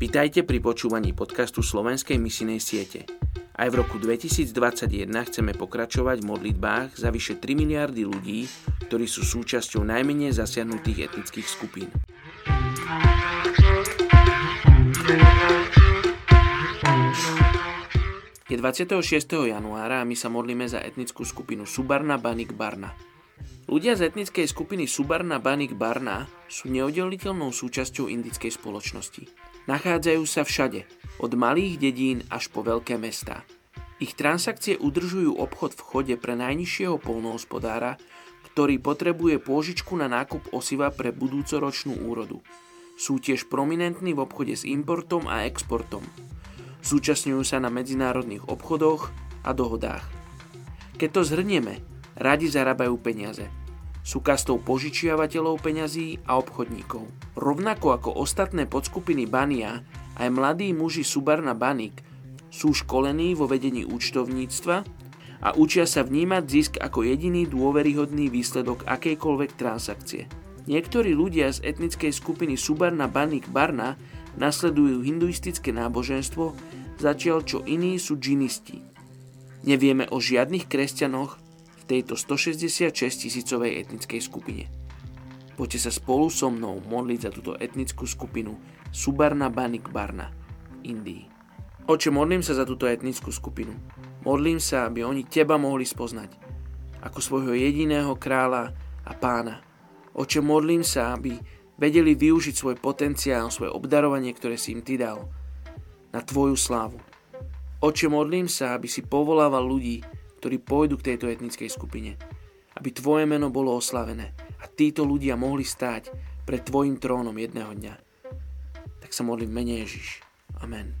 Vitajte pri počúvaní podcastu Slovenskej misinej siete. Aj v roku 2021 chceme pokračovať v modlitbách za vyše 3 miliardy ľudí, ktorí sú súčasťou najmenej zasiahnutých etnických skupín. Je 26. januára a my sa modlíme za etnickú skupinu Subarna Banik Barna. Ľudia z etnickej skupiny Subarna Banik Barna sú neoddeliteľnou súčasťou indickej spoločnosti. Nachádzajú sa všade, od malých dedín až po veľké mestá. Ich transakcie udržujú obchod v chode pre najnižšieho polnohospodára, ktorý potrebuje pôžičku na nákup osiva pre budúcoročnú úrodu. Sú tiež prominentní v obchode s importom a exportom. Zúčastňujú sa na medzinárodných obchodoch a dohodách. Keď to zhrnieme, radi zarábajú peniaze – sú kastou požičiavateľov peňazí a obchodníkov. Rovnako ako ostatné podskupiny Bania, aj mladí muži Subarna Banik sú školení vo vedení účtovníctva a učia sa vnímať zisk ako jediný dôveryhodný výsledok akejkoľvek transakcie. Niektorí ľudia z etnickej skupiny Subarna Banik Barna nasledujú hinduistické náboženstvo, zatiaľ čo iní sú džinisti. Nevieme o žiadnych kresťanoch, tejto 166 tisícovej etnickej skupine. Poďte sa spolu so mnou modliť za túto etnickú skupinu Subarna Banik Barna v Indii. Oče, modlím sa za túto etnickú skupinu. Modlím sa, aby oni teba mohli spoznať ako svojho jediného kráľa a pána. Oče, modlím sa, aby vedeli využiť svoj potenciál, svoje obdarovanie, ktoré si im ty dal, na tvoju slávu. Oče, modlím sa, aby si povolával ľudí, ktorí pôjdu k tejto etnickej skupine. Aby tvoje meno bolo oslavené a títo ľudia mohli stáť pred tvojim trónom jedného dňa. Tak sa modlím mene Ježiš. Amen.